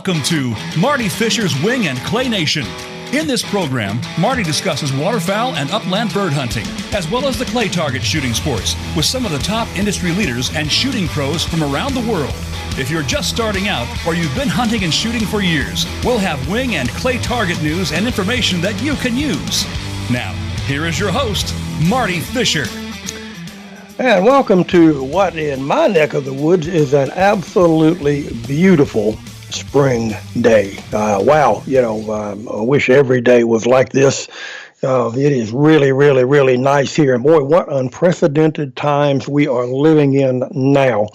Welcome to Marty Fisher's Wing and Clay Nation. In this program, Marty discusses waterfowl and upland bird hunting, as well as the clay target shooting sports, with some of the top industry leaders and shooting pros from around the world. If you're just starting out or you've been hunting and shooting for years, we'll have wing and clay target news and information that you can use. Now, here is your host, Marty Fisher. And welcome to what in my neck of the woods is an absolutely beautiful spring day. Uh, wow, you know, um, I wish every day was like this. Uh, it is really, really, really nice here. And boy, what unprecedented times we are living in now.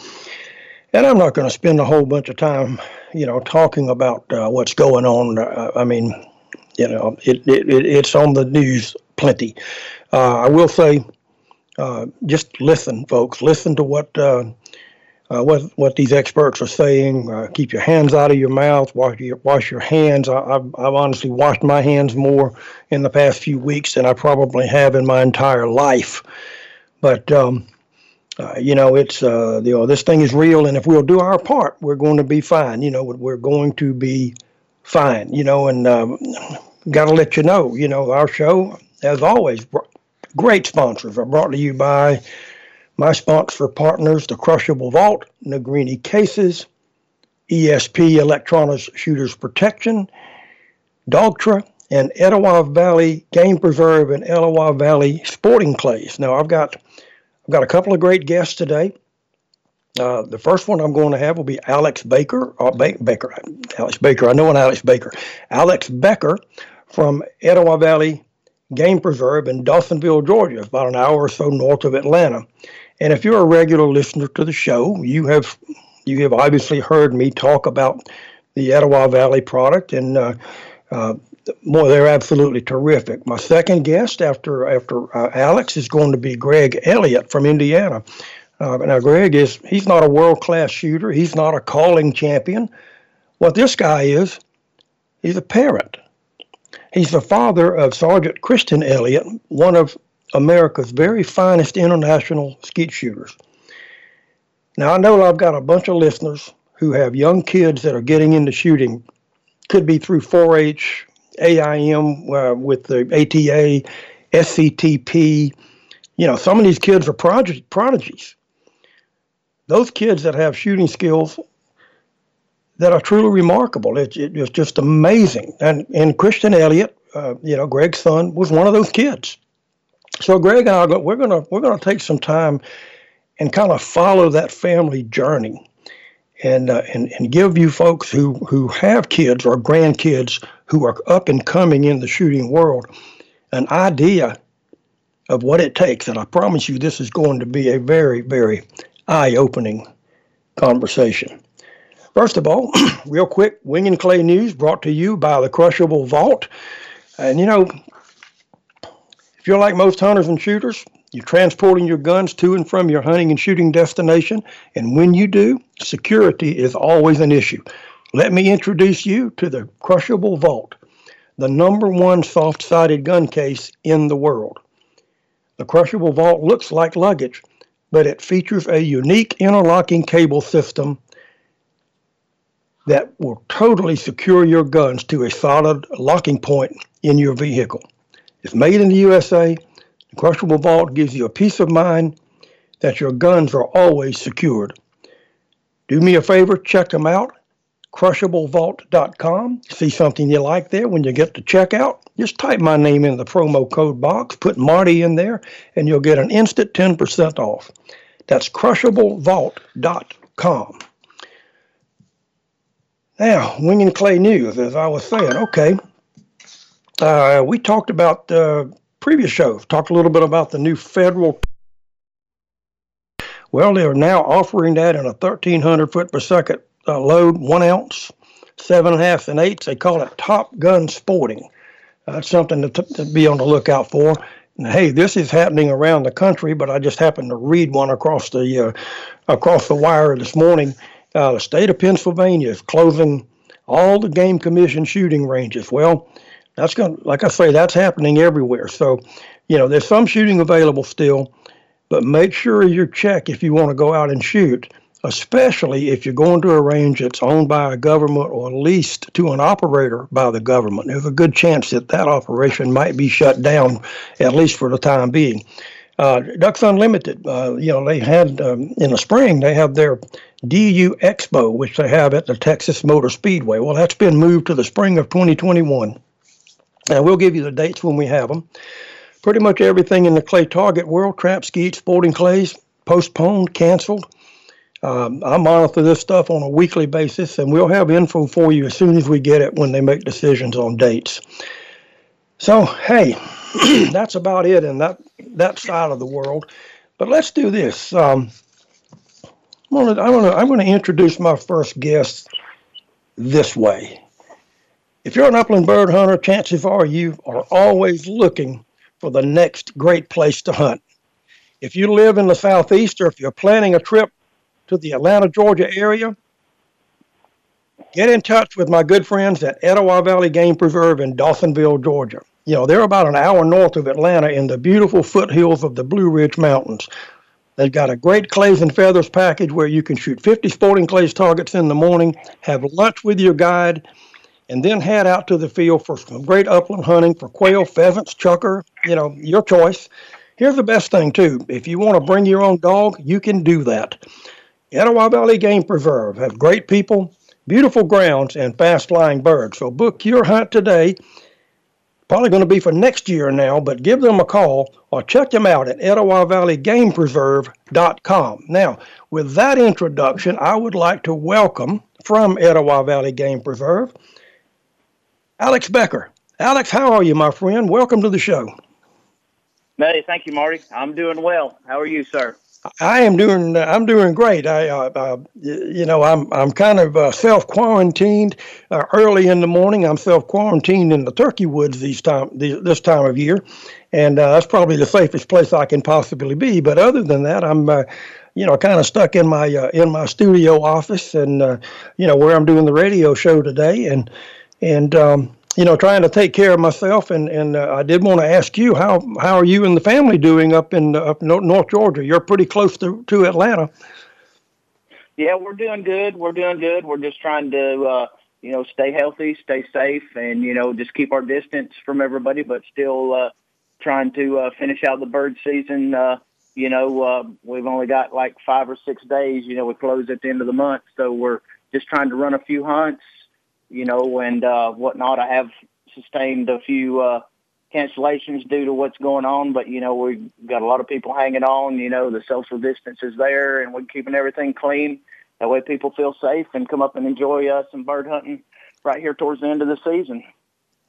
And I'm not going to spend a whole bunch of time, you know, talking about uh, what's going on. Uh, I mean, you know, it, it, it's on the news plenty. Uh, I will say, uh, just listen, folks. Listen to what uh, what what these experts are saying. Uh, keep your hands out of your mouth. Wash your wash your hands. I, have I've honestly washed my hands more in the past few weeks than I probably have in my entire life. But um, uh, you know, it's uh, you know this thing is real, and if we'll do our part, we're going to be fine. You know, we're going to be fine. You know, and um, got to let you know. You know, our show, as always, Great sponsors are brought to you by my sponsor partners, the Crushable Vault, Negrini Cases, ESP Electronics Shooters Protection, Dogtra, and Etowah Valley Game Preserve and Etowah Valley Sporting Place. Now, I've got I've got a couple of great guests today. Uh, the first one I'm going to have will be Alex Baker, or uh, ba- Baker, Alex Baker. I know an Alex Baker. Alex Becker from Etowah Valley game preserve in Dawsonville, Georgia, about an hour or so north of Atlanta. And if you're a regular listener to the show, you have you have obviously heard me talk about the Etowah Valley product, and uh, uh, they're absolutely terrific. My second guest after after uh, Alex is going to be Greg Elliott from Indiana. Uh, now, Greg is he's not a world class shooter. He's not a calling champion. What this guy is, he's a parent. He's the father of Sergeant Christian Elliott, one of America's very finest international skeet shooters. Now, I know I've got a bunch of listeners who have young kids that are getting into shooting. Could be through 4 H, AIM uh, with the ATA, SCTP. You know, some of these kids are prod- prodigies. Those kids that have shooting skills that are truly remarkable. It, it, it's just amazing. And and Christian Elliott, uh, you know, Greg's son, was one of those kids. So Greg and I, go, we're gonna we're gonna take some time and kind of follow that family journey, and uh, and and give you folks who who have kids or grandkids who are up and coming in the shooting world an idea of what it takes. And I promise you, this is going to be a very very eye opening conversation. First of all, real quick, Wing and Clay News brought to you by the Crushable Vault. And you know, if you're like most hunters and shooters, you're transporting your guns to and from your hunting and shooting destination. And when you do, security is always an issue. Let me introduce you to the Crushable Vault, the number one soft sided gun case in the world. The Crushable Vault looks like luggage, but it features a unique interlocking cable system that will totally secure your guns to a solid locking point in your vehicle. It's made in the USA. The Crushable Vault gives you a peace of mind that your guns are always secured. Do me a favor, check them out. CrushableVault.com. See something you like there when you get to checkout? Just type my name in the promo code box, put Marty in there, and you'll get an instant 10% off. That's CrushableVault.com. Now, Wing and Clay News, as I was saying, okay. Uh, we talked about uh, previous shows, talked a little bit about the new federal. Well, they are now offering that in a 1,300 foot per second uh, load, one ounce, seven and a half and eighths. They call it Top Gun Sporting. That's something to, t- to be on the lookout for. And hey, this is happening around the country, but I just happened to read one across the uh, across the wire this morning uh, the state of Pennsylvania is closing all the game commission shooting ranges. Well, that's going like I say, that's happening everywhere. So, you know, there's some shooting available still, but make sure you check if you want to go out and shoot especially if you're going to a range that's owned by a government or leased to an operator by the government. There's a good chance that that operation might be shut down, at least for the time being. Uh, Ducks Unlimited, uh, you know, they had um, in the spring, they have their DU Expo, which they have at the Texas Motor Speedway. Well, that's been moved to the spring of 2021. And we'll give you the dates when we have them. Pretty much everything in the clay target world, trap, skeet, sporting clays, postponed, canceled. Um, I monitor this stuff on a weekly basis, and we'll have info for you as soon as we get it when they make decisions on dates. So, hey, that's about it in that that side of the world. But let's do this. Um, I'm I'm gonna introduce my first guest this way. If you're an upland bird hunter, chances are you are always looking for the next great place to hunt. If you live in the southeast or if you're planning a trip to the Atlanta, Georgia area, get in touch with my good friends at Etowah Valley Game Preserve in Dawsonville, Georgia. You know, they're about an hour north of Atlanta in the beautiful foothills of the Blue Ridge Mountains. They've got a great clays and feathers package where you can shoot 50 sporting clays targets in the morning, have lunch with your guide, and then head out to the field for some great upland hunting for quail, pheasants, chukar, you know, your choice. Here's the best thing, too. If you want to bring your own dog, you can do that. Etowah Valley Game Preserve have great people, beautiful grounds, and fast flying birds. So book your hunt today. Probably going to be for next year now, but give them a call or check them out at EtowahValleyGamePreserve.com. Now, with that introduction, I would like to welcome from Etowah Valley Game Preserve, Alex Becker. Alex, how are you, my friend? Welcome to the show. Hey, thank you, Marty. I'm doing well. How are you, sir? I am doing. Uh, I'm doing great. I, uh, uh, you know, I'm I'm kind of uh, self quarantined uh, early in the morning. I'm self quarantined in the turkey woods these time this time of year, and uh, that's probably the safest place I can possibly be. But other than that, I'm. you know, kind of stuck in my in my studio office, and you know where I'm doing the radio show today, and and um, you know, trying to take care of myself. And and uh, I did want to ask you how how are you and the family doing up in uh, up North Georgia? You're pretty close to to Atlanta. Yeah, we're doing good. We're doing good. We're just trying to uh, you know stay healthy, stay safe, and you know just keep our distance from everybody, but still uh, trying to uh, finish out the bird season. Uh, you know, uh, we've only got like five or six days. You know, we close at the end of the month, so we're just trying to run a few hunts, you know, and uh, whatnot. I have sustained a few uh, cancellations due to what's going on, but you know, we've got a lot of people hanging on. You know, the social distance is there, and we're keeping everything clean. That way, people feel safe and come up and enjoy uh, some bird hunting right here towards the end of the season.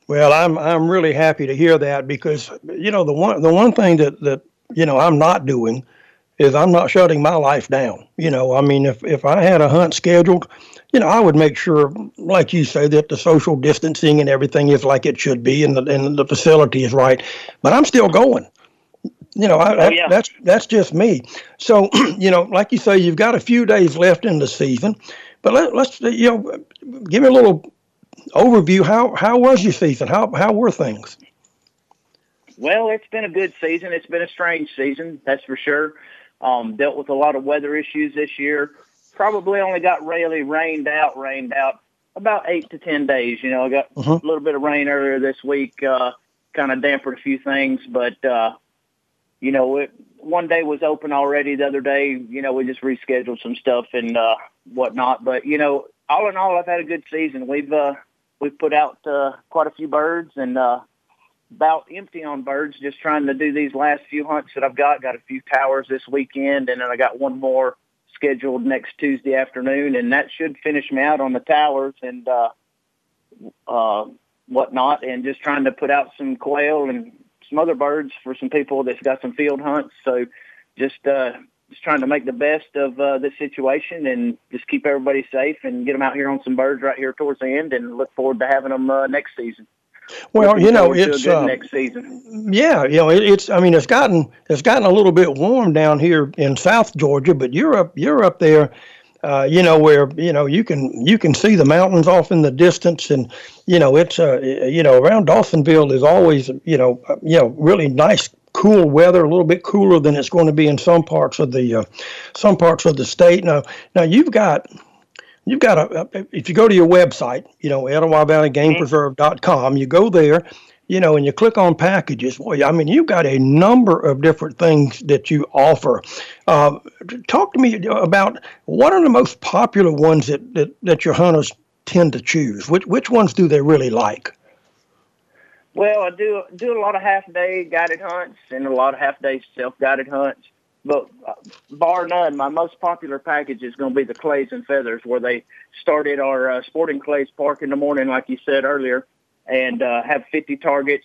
Well, I'm I'm really happy to hear that because you know the one the one thing that that you know I'm not doing is I'm not shutting my life down. You know, I mean, if if I had a hunt scheduled, you know, I would make sure, like you say, that the social distancing and everything is like it should be, and the and the facility is right. But I'm still going. You know, I, oh, yeah. that's that's just me. So, you know, like you say, you've got a few days left in the season, but let, let's you know, give me a little overview. How how was your season? How how were things? Well, it's been a good season. It's been a strange season, that's for sure. Um, dealt with a lot of weather issues this year probably only got really rained out, rained out about eight to ten days. You know, I got uh-huh. a little bit of rain earlier this week, uh, kind of dampened a few things, but uh, you know, it, one day was open already. The other day, you know, we just rescheduled some stuff and uh, whatnot. But you know, all in all, I've had a good season. We've uh, we've put out uh, quite a few birds and. Uh, about empty on birds, just trying to do these last few hunts that I've got. Got a few towers this weekend, and then I got one more scheduled next Tuesday afternoon, and that should finish me out on the towers and uh, uh, whatnot, and just trying to put out some quail and some other birds for some people that's got some field hunts. So just uh, just trying to make the best of uh, this situation and just keep everybody safe and get them out here on some birds right here towards the end, and look forward to having them uh, next season. Well, you know, it's uh, next season. Yeah, you know, it, it's. I mean, it's gotten it's gotten a little bit warm down here in South Georgia, but you're up you're up there, uh, you know, where you know you can you can see the mountains off in the distance, and you know it's uh, you know around Dawsonville is always you know uh, you know really nice cool weather, a little bit cooler than it's going to be in some parts of the uh, some parts of the state. Now, now you've got you've got a if you go to your website, you know, Etowah Valley Game mm-hmm. Preserve.com, you go there, you know, and you click on packages. Boy, I mean, you've got a number of different things that you offer. Uh, talk to me about what are the most popular ones that, that, that your hunters tend to choose? Which which ones do they really like? Well, I do do a lot of half day guided hunts and a lot of half day self guided hunts. But uh, bar none, my most popular package is going to be the clays and feathers, where they start at our uh, sporting clays park in the morning, like you said earlier, and uh, have 50 targets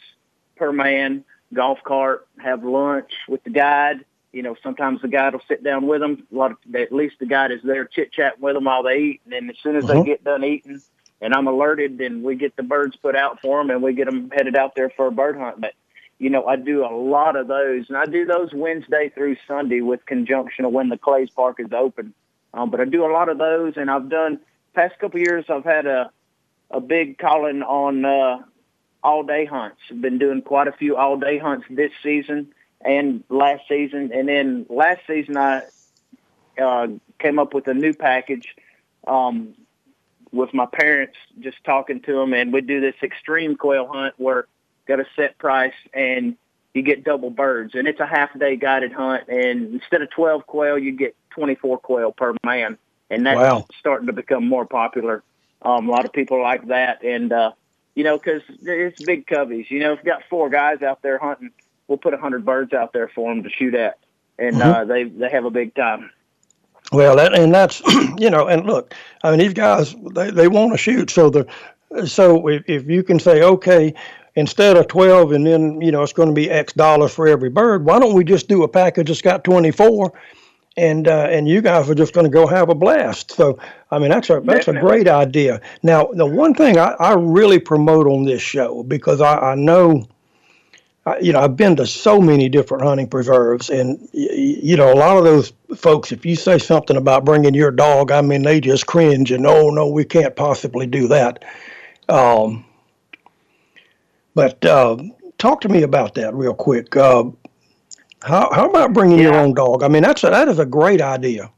per man, golf cart, have lunch with the guide. You know, sometimes the guide will sit down with them. A lot of, at least the guide is there chit chatting with them while they eat, and then as soon as uh-huh. they get done eating, and I'm alerted, then we get the birds put out for them, and we get them headed out there for a bird hunt. But you know, I do a lot of those, and I do those Wednesday through Sunday with conjunction of when the Clays Park is open. Um, but I do a lot of those, and I've done past couple of years. I've had a a big calling on uh, all day hunts. I've been doing quite a few all day hunts this season and last season, and then last season I uh, came up with a new package um, with my parents, just talking to them, and we do this extreme quail hunt where got a set price and you get double birds. And it's a half day guided hunt and instead of 12 quail you get 24 quail per man. And that's wow. starting to become more popular. Um, a lot of people like that. And uh, you know because it's big coveys you know if you got four guys out there hunting we'll put a hundred birds out there for them to shoot at. And mm-hmm. uh, they they have a big time. Well that and that's you know and look i mean these guys they, they want to shoot. So the so if, if you can say okay instead of 12 and then you know it's going to be x dollars for every bird why don't we just do a package that's got 24 and uh, and you guys are just going to go have a blast. So i mean that's a that's a great idea. Now the one thing i, I really promote on this show because i, I know I, you know i've been to so many different hunting preserves and you know a lot of those folks if you say something about bringing your dog i mean they just cringe and oh no we can't possibly do that. Um, but uh, talk to me about that real quick. Uh, how how about bringing yeah. your own dog? I mean, that's a, that is a great idea.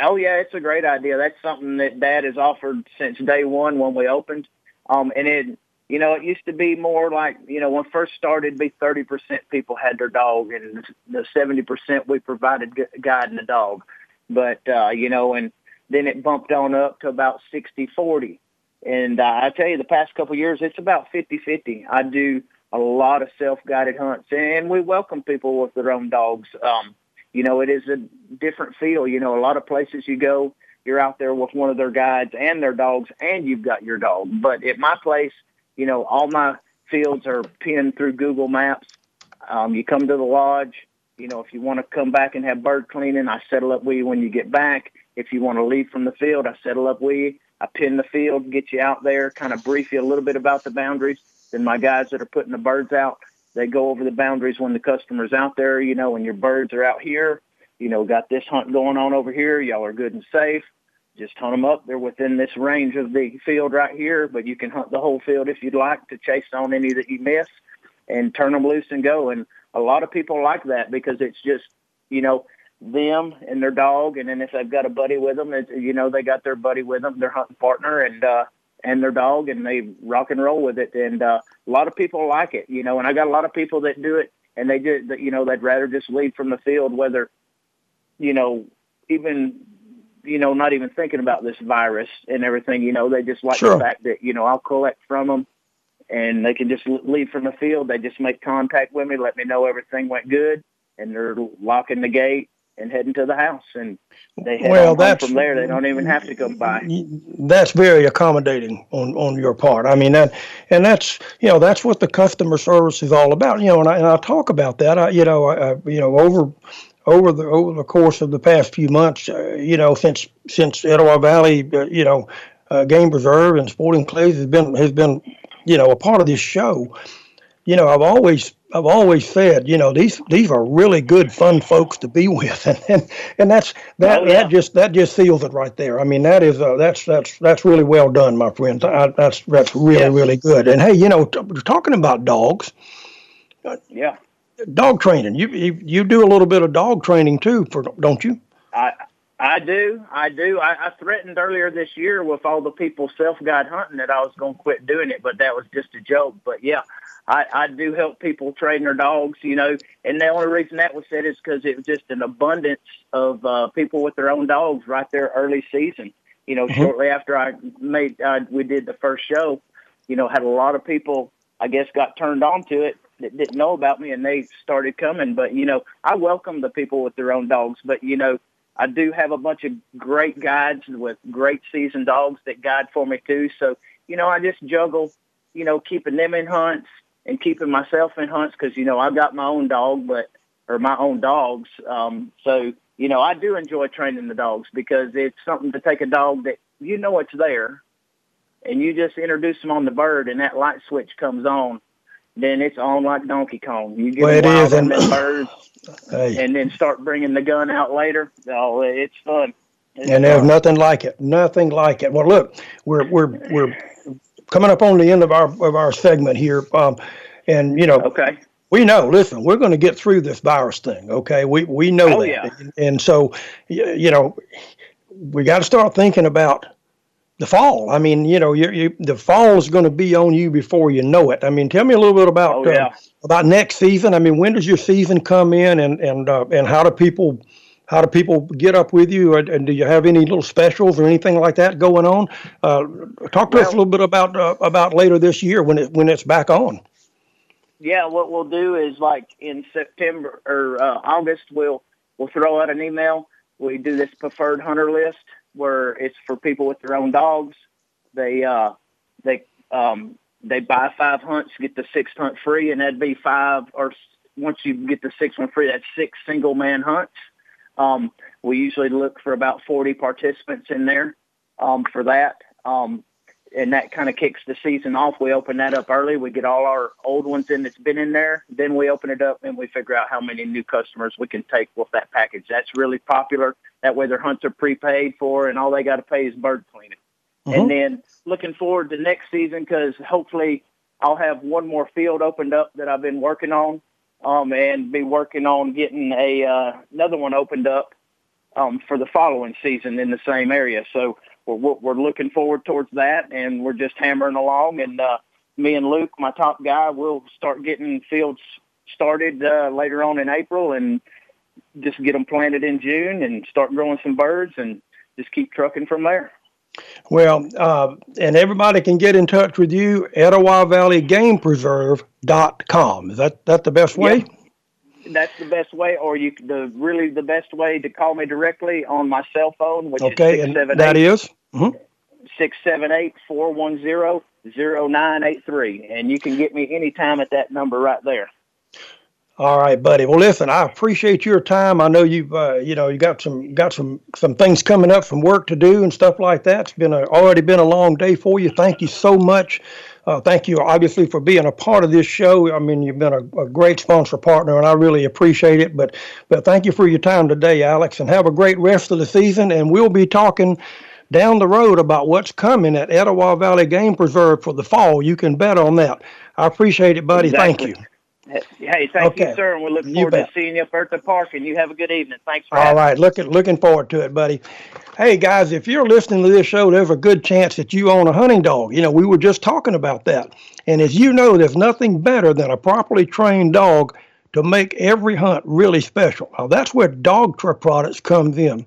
Oh yeah, it's a great idea. That's something that Dad has offered since day one when we opened. Um, and it, you know, it used to be more like, you know, when first started, be thirty percent people had their dog, and the seventy percent we provided guide and the dog. But uh, you know, and then it bumped on up to about sixty forty. And uh, I tell you, the past couple of years, it's about 50-50. I do a lot of self-guided hunts, and we welcome people with their own dogs. Um, you know, it is a different feel. You know, a lot of places you go, you're out there with one of their guides and their dogs, and you've got your dog. But at my place, you know, all my fields are pinned through Google Maps. Um, you come to the lodge. You know, if you want to come back and have bird cleaning, I settle up with you when you get back. If you want to leave from the field, I settle up with you. I pin the field, get you out there, kind of brief you a little bit about the boundaries. Then my guys that are putting the birds out, they go over the boundaries when the customer's out there, you know, when your birds are out here, you know, got this hunt going on over here. Y'all are good and safe. Just hunt them up. They're within this range of the field right here, but you can hunt the whole field if you'd like to chase on any that you miss and turn them loose and go. And a lot of people like that because it's just, you know, them and their dog, and then if they've got a buddy with them, it, you know they got their buddy with them, their hunting partner, and uh, and their dog, and they rock and roll with it. And uh, a lot of people like it, you know. And I got a lot of people that do it, and they do, you know, they'd rather just leave from the field, whether, you know, even you know, not even thinking about this virus and everything. You know, they just like sure. the fact that you know I'll collect from them, and they can just leave from the field. They just make contact with me, let me know everything went good, and they're locking the gate and heading to the house, and they head well, that's, from there. They don't even have to come by. That's very accommodating on on your part. I mean that, and that's you know that's what the customer service is all about. You know, and I and I talk about that. I you know I, you know over over the over the course of the past few months, uh, you know, since since Etowah Valley, uh, you know, uh, Game Preserve and Sporting Clays has been has been, you know, a part of this show. You know, I've always I've always said, you know, these these are really good, fun folks to be with, and and, and that's that oh, yeah. that just that just seals it right there. I mean, that is uh, that's that's that's really well done, my friends. I, that's that's really yeah. really good. And hey, you know, t- talking about dogs, yeah, dog training. You, you you do a little bit of dog training too, for don't you? I I do, I do. I, I threatened earlier this year with all the people self guide hunting that I was going to quit doing it, but that was just a joke. But yeah, I, I do help people train their dogs, you know, and the only reason that was said is because it was just an abundance of uh, people with their own dogs right there early season. You know, mm-hmm. shortly after I made, uh, we did the first show, you know, had a lot of people, I guess, got turned on to it that didn't know about me and they started coming. But, you know, I welcome the people with their own dogs, but, you know, I do have a bunch of great guides with great seasoned dogs that guide for me too. So, you know, I just juggle, you know, keeping them in hunts and keeping myself in hunts because, you know, I've got my own dog, but, or my own dogs. Um, so, you know, I do enjoy training the dogs because it's something to take a dog that you know it's there and you just introduce them on the bird and that light switch comes on then it's on like Donkey Kong. You get well, wild on them birds, hey. and then start bringing the gun out later. Oh, it's fun. It's and there's nothing like it. Nothing like it. Well, look, we're we're we're coming up on the end of our of our segment here, um, and you know, okay. We know. Listen, we're going to get through this virus thing. Okay, we we know oh, that, yeah. and so you know, we got to start thinking about the fall. I mean, you know, you, you, the fall is going to be on you before you know it. I mean, tell me a little bit about oh, yeah. uh, about next season. I mean, when does your season come in, and and uh, and how do people how do people get up with you, and, and, do you have any little specials or anything like that going on? Uh, talk to well, us a little bit about uh, about later this year when it when it's back on. Yeah, what we'll do is like in September or uh, August, we'll we'll throw out an email. We do this preferred hunter list where it's for people with their own dogs. They uh, they um, they buy five hunts, get the sixth hunt free, and that'd be five. Or once you get the sixth one free, that's six single man hunts. Um, we usually look for about 40 participants in there um, for that. Um, and that kind of kicks the season off. We open that up early. We get all our old ones in that's been in there. Then we open it up and we figure out how many new customers we can take with that package. That's really popular. That way their hunts are prepaid for and all they got to pay is bird cleaning. Mm-hmm. And then looking forward to next season because hopefully I'll have one more field opened up that I've been working on um, and be working on getting a uh, another one opened up um, for the following season in the same area. So we're, we're looking forward towards that, and we're just hammering along. And uh, me and Luke, my top guy, will start getting fields started uh, later on in April, and just get them planted in June, and start growing some birds, and just keep trucking from there. Well, uh, and everybody can get in touch with you, Etowah Valley Game Preserve.com. Is that, that the best way? That's the best way, or you the really the best way to call me directly on my cell phone, which okay, is and that is mm-hmm. six seven eight four one zero zero nine eight three, and you can get me anytime at that number right there. All right, buddy. Well, listen, I appreciate your time. I know you've, uh, you know, you got some got some some things coming up, some work to do and stuff like that. It's been a, already been a long day for you. Thank you so much uh, thank you, obviously, for being a part of this show. I mean, you've been a, a, great sponsor partner, and I really appreciate it. But, but thank you for your time today, Alex, and have a great rest of the season. And we'll be talking down the road about what's coming at Etowah Valley Game Preserve for the fall. You can bet on that. I appreciate it, buddy. Exactly. Thank you. Hey, thank okay. you, sir, and we look forward to seeing you up at the park. And you have a good evening. Thanks for all right. Looking looking forward to it, buddy. Hey guys, if you're listening to this show, there's a good chance that you own a hunting dog. You know, we were just talking about that, and as you know, there's nothing better than a properly trained dog to make every hunt really special. Now that's where Dogtra products comes in.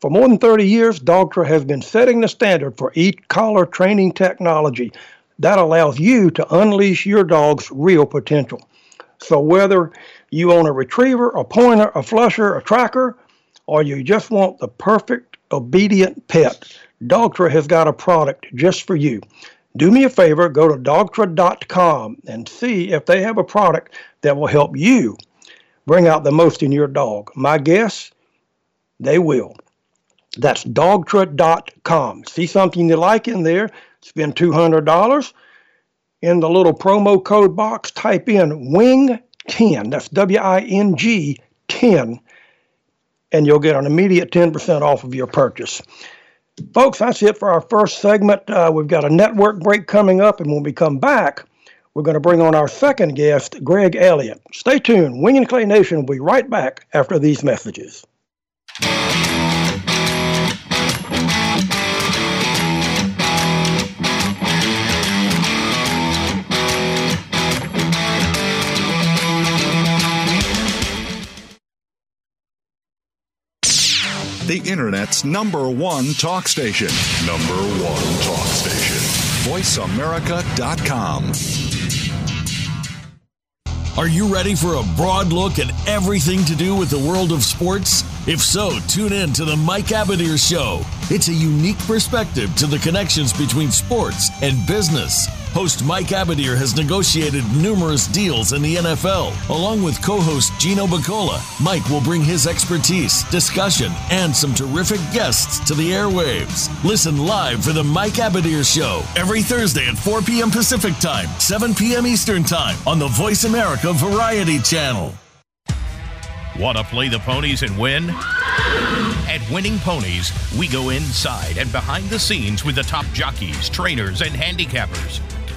For more than 30 years, Dogtra has been setting the standard for e-collar training technology that allows you to unleash your dog's real potential. So whether you own a retriever, a pointer, a flusher, a tracker, or you just want the perfect obedient pet, Dogtra has got a product just for you. Do me a favor, go to dogtra.com and see if they have a product that will help you bring out the most in your dog. My guess, they will. That's dogtra.com. See something you like in there, spend $200 in the little promo code box, type in WING10, that's W I N G 10, and you'll get an immediate 10% off of your purchase. Folks, that's it for our first segment. Uh, we've got a network break coming up, and when we come back, we're going to bring on our second guest, Greg Elliott. Stay tuned. Wing and Clay Nation will be right back after these messages. The Internet's number one talk station. Number one talk station. VoiceAmerica.com. Are you ready for a broad look at everything to do with the world of sports? If so, tune in to the Mike Abadir Show. It's a unique perspective to the connections between sports and business. Host Mike Abadir has negotiated numerous deals in the NFL. Along with co host Gino Bacola, Mike will bring his expertise, discussion, and some terrific guests to the airwaves. Listen live for the Mike Abadir Show every Thursday at 4 p.m. Pacific Time, 7 p.m. Eastern Time on the Voice America Variety Channel. Want to play the ponies and win? At Winning Ponies, we go inside and behind the scenes with the top jockeys, trainers, and handicappers.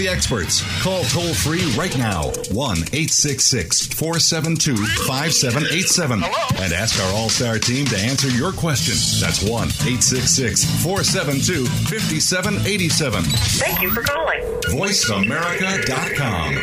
The experts. Call toll free right now 1 866 472 5787 and ask our All Star team to answer your question. That's 1 866 472 5787. Thank you for calling. VoiceAmerica.com.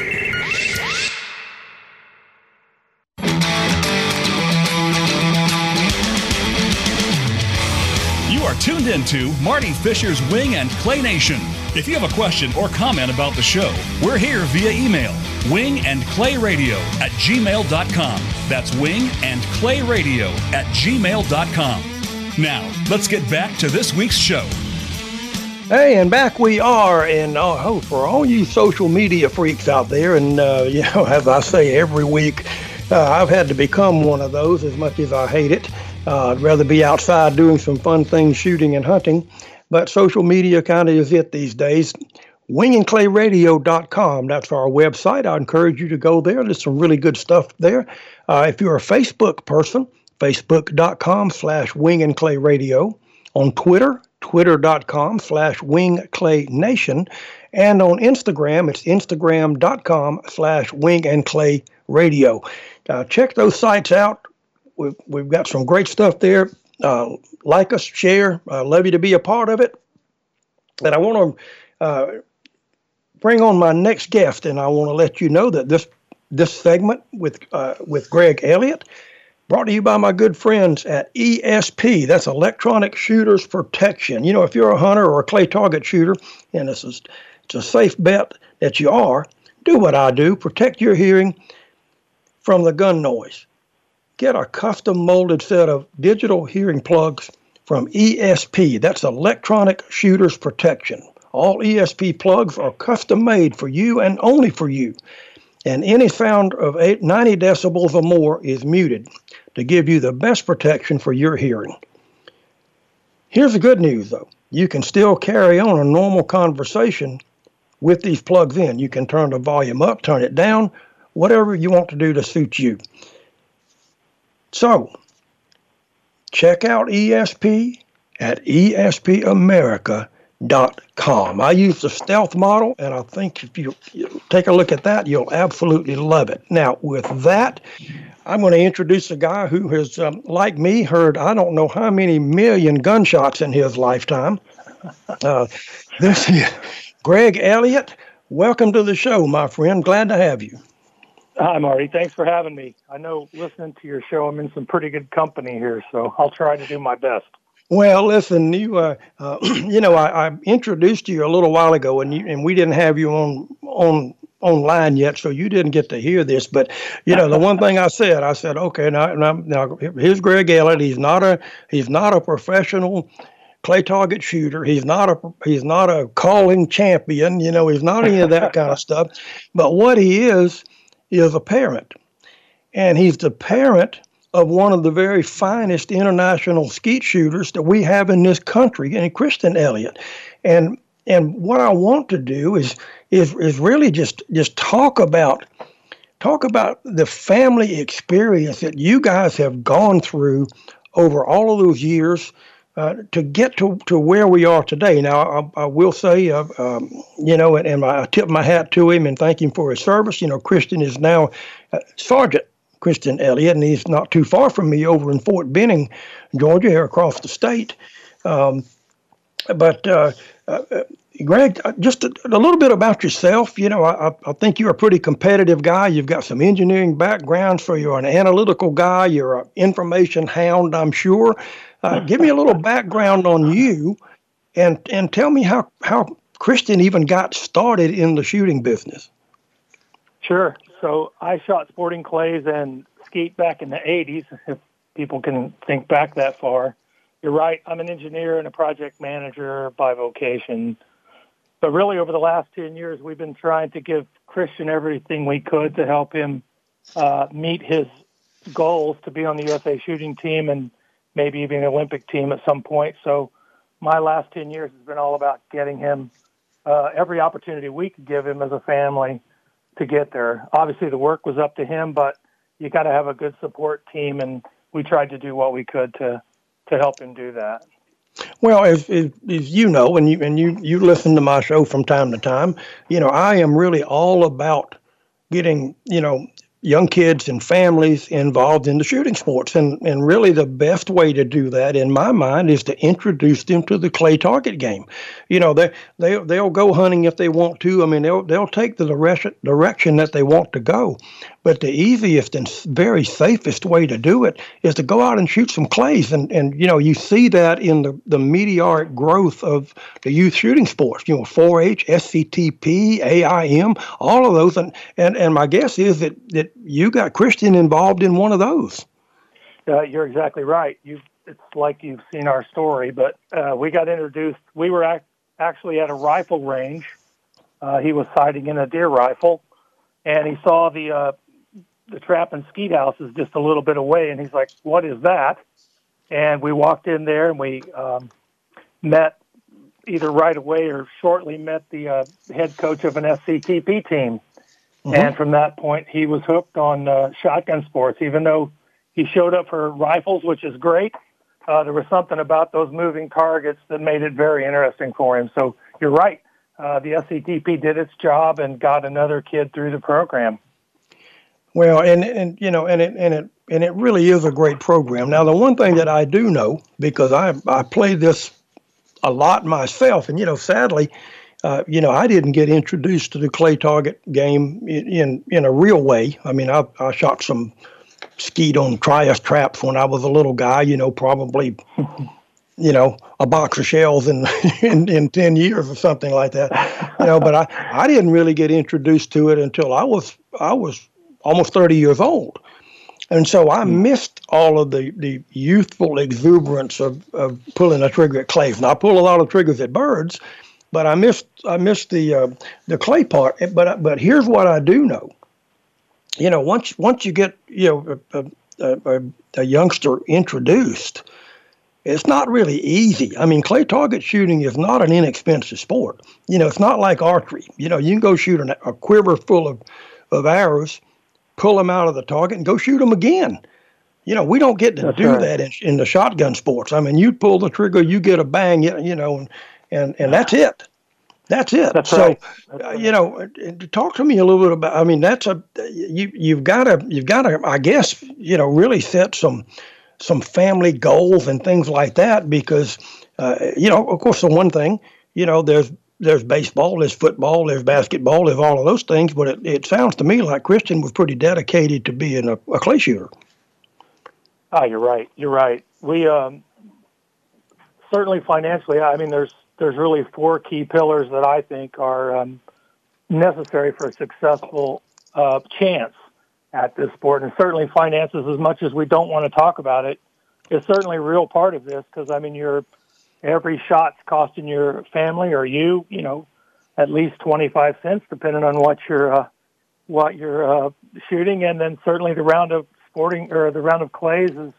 You are tuned into Marty Fisher's Wing and Clay Nation. If you have a question or comment about the show, we're here via email wing and clay radio at gmail.com. That's wing and clay radio at gmail.com. Now, let's get back to this week's show. Hey, and back we are, and oh, for all you social media freaks out there, and uh, you know, as I say every week, uh, I've had to become one of those. As much as I hate it, uh, I'd rather be outside doing some fun things, shooting and hunting. But social media kind of is it these days. Wingandclayradio.com. That's our website. I encourage you to go there. There's some really good stuff there. Uh, if you're a Facebook person, facebook.com slash wingandclayradio. On Twitter, twitter.com slash wingclaynation. And on Instagram, it's instagram.com slash wingandclayradio. Uh, check those sites out. We've, we've got some great stuff there. Uh, like us, share. I love you to be a part of it. And I want to uh, bring on my next guest, and I want to let you know that this this segment with uh, with Greg Elliott brought to you by my good friends at ESP. That's Electronic Shooters Protection. You know, if you're a hunter or a clay target shooter, and this is it's a safe bet that you are, do what I do. Protect your hearing from the gun noise get a custom molded set of digital hearing plugs from ESP. That's Electronic Shooters Protection. All ESP plugs are custom made for you and only for you. And any sound of 90 decibels or more is muted to give you the best protection for your hearing. Here's the good news though you can still carry on a normal conversation with these plugs in. You can turn the volume up, turn it down, whatever you want to do to suit you. So, check out ESP at espamerica.com. I use the stealth model, and I think if you, you take a look at that, you'll absolutely love it. Now, with that, I'm going to introduce a guy who has, um, like me, heard I don't know how many million gunshots in his lifetime. Uh, this is Greg Elliott. Welcome to the show, my friend. Glad to have you. Hi, Marty. Thanks for having me. I know listening to your show, I'm in some pretty good company here, so I'll try to do my best. Well, listen, you uh, uh, you know, I, I, introduced you a little while ago, and you, and we didn't have you on on online yet, so you didn't get to hear this. But you know, the one thing I said, I said, okay, now now, now here's Greg Elliott. He's not a he's not a professional clay target shooter. He's not a he's not a calling champion. You know, he's not any of that kind of stuff. But what he is is a parent, and he's the parent of one of the very finest international skeet shooters that we have in this country, and Christian Elliott. And and what I want to do is is is really just just talk about talk about the family experience that you guys have gone through over all of those years uh, to get to, to where we are today. Now, I, I will say, uh, um, you know, and, and, I tip my hat to him and thank him for his service. You know, Christian is now uh, Sergeant Christian Elliott, and he's not too far from me over in Fort Benning, Georgia, here across the state. Um, but uh, uh, Greg, just a, a, little bit about yourself. You know, I, I, think you're a pretty competitive guy. You've got some engineering background, so you're an analytical guy. You're an information hound, I'm sure. Uh, give me a little background on you, and and tell me how how Christian even got started in the shooting business. Sure. So I shot sporting clays and skeet back in the 80s, if people can think back that far. You're right. I'm an engineer and a project manager by vocation. But really, over the last 10 years, we've been trying to give Christian everything we could to help him uh, meet his goals to be on the USA shooting team and maybe even an Olympic team at some point. So my last 10 years has been all about getting him uh, every opportunity we could give him as a family to get there. Obviously, the work was up to him, but you got to have a good support team, and we tried to do what we could to to help him do that. Well, as, as, as, you know, and you and you you listen to my show from time to time, you know, I am really all about getting you know young kids and families involved in the shooting sports. And, and really, the best way to do that, in my mind, is to introduce them to the clay target game. You know, they, they, they'll go hunting if they want to. I mean, they'll, they'll take the direction, direction that they want to go. But the easiest and very safest way to do it is to go out and shoot some clays. And, and you know, you see that in the, the meteoric growth of the youth shooting sports, you know, 4 H, SCTP, AIM, all of those. And, and, and my guess is that, that you got Christian involved in one of those. Uh, you're exactly right. You, it's like you've seen our story, but uh, we got introduced. We were ac- actually at a rifle range. Uh, he was sighting in a deer rifle, and he saw the uh, the trap and skeet house is just a little bit away, and he's like, "What is that?" And we walked in there, and we um, met either right away or shortly met the uh, head coach of an SCTP team. Mm-hmm. And from that point, he was hooked on uh, shotgun sports. Even though he showed up for rifles, which is great, uh, there was something about those moving targets that made it very interesting for him. So you're right. Uh, the SCTP did its job and got another kid through the program. Well, and and you know, and it and it and it really is a great program. Now, the one thing that I do know because I I play this a lot myself, and you know, sadly, uh, you know, I didn't get introduced to the clay target game in in, in a real way. I mean, I I shot some skeet on Trius traps when I was a little guy. You know, probably. you know, a box of shells in, in in ten years or something like that, you know. But I I didn't really get introduced to it until I was I was almost 30 years old. And so I hmm. missed all of the, the youthful exuberance of, of pulling a trigger at clays. Now I pull a lot of triggers at birds, but I missed I missed the uh, the clay part. But but here's what I do know. You know, once once you get you know a, a, a, a youngster introduced, it's not really easy. I mean, clay target shooting is not an inexpensive sport. You know, it's not like archery. You know, you can go shoot an, a quiver full of of arrows pull them out of the target and go shoot them again. You know, we don't get to That's do right. that in, in, the shotgun sports. I mean, you pull the trigger, you get a bang, you know, and and, and that's it. That's it. That's so, right. That's uh, you know, talk to me a little bit about. I mean, that's a you you've got to you've got to I guess you know really set some some family goals and things like that because uh, you know of course the one thing you know there's there's baseball, there's football, there's basketball, there's all of those things. But it, it sounds to me like Christian was pretty dedicated to being a, a clay shooter. Ah, you're right. You're right. We um, certainly financially. I mean, there's there's really four key pillars that I think are um, necessary for a successful uh, chance at this sport, and certainly finances. As much as we don't want to talk about it, is certainly a real part of this because I mean, you're every shot's costing your family or you, you know, at least 25 cents, depending on what you're, uh, what you're uh, shooting. And then certainly the round of sporting or the round of clays is,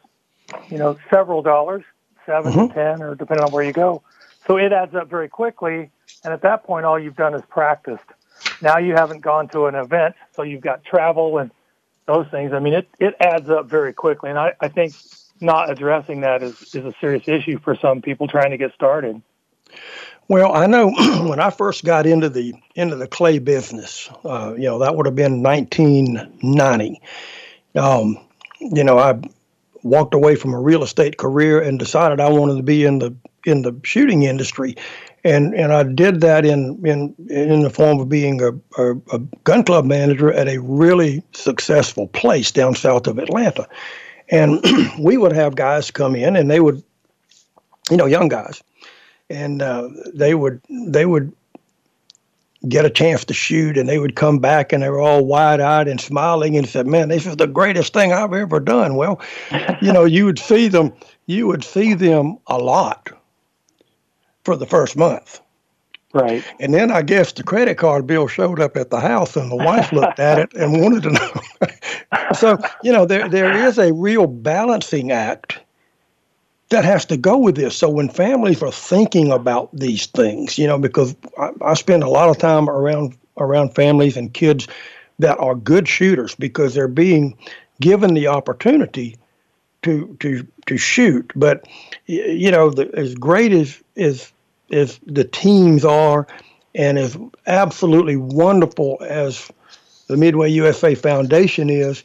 you know, several dollars, 7 Mhm. to ten, or depending on where you go. So it adds up very quickly. And at that point, all you've done is practiced. Now you haven't gone to an event, so you've got travel and those things. I mean, it, it adds up very quickly. And I, I think not addressing that is, is a serious issue for some people trying to get started. Well, I know when I first got into the into the clay business, uh, you know, that would have been 1990. Um, you know, I walked away from a real estate career and decided I wanted to be in the in the shooting industry, and and I did that in in in the form of being a, a, a gun club manager at a really successful place down south of Atlanta, and we would have guys come in and they would, you know, young guys. And uh, they would they would get a chance to shoot and they would come back and they were all wide-eyed and smiling and said man this is the greatest thing i've ever done. Well you know you would see them you would see them a lot for the first month. Right. and then i guess the credit card bill showed up at the house and the wife looked at it and wanted to know so you know there there is a real balancing act that has to go with this. So when families are thinking about these things, you know, because I, I spend a lot of time around around families and kids that are good shooters because they're being given the opportunity to to to shoot. But you know, the, as great as as as the teams are, and as absolutely wonderful as the Midway USA Foundation is,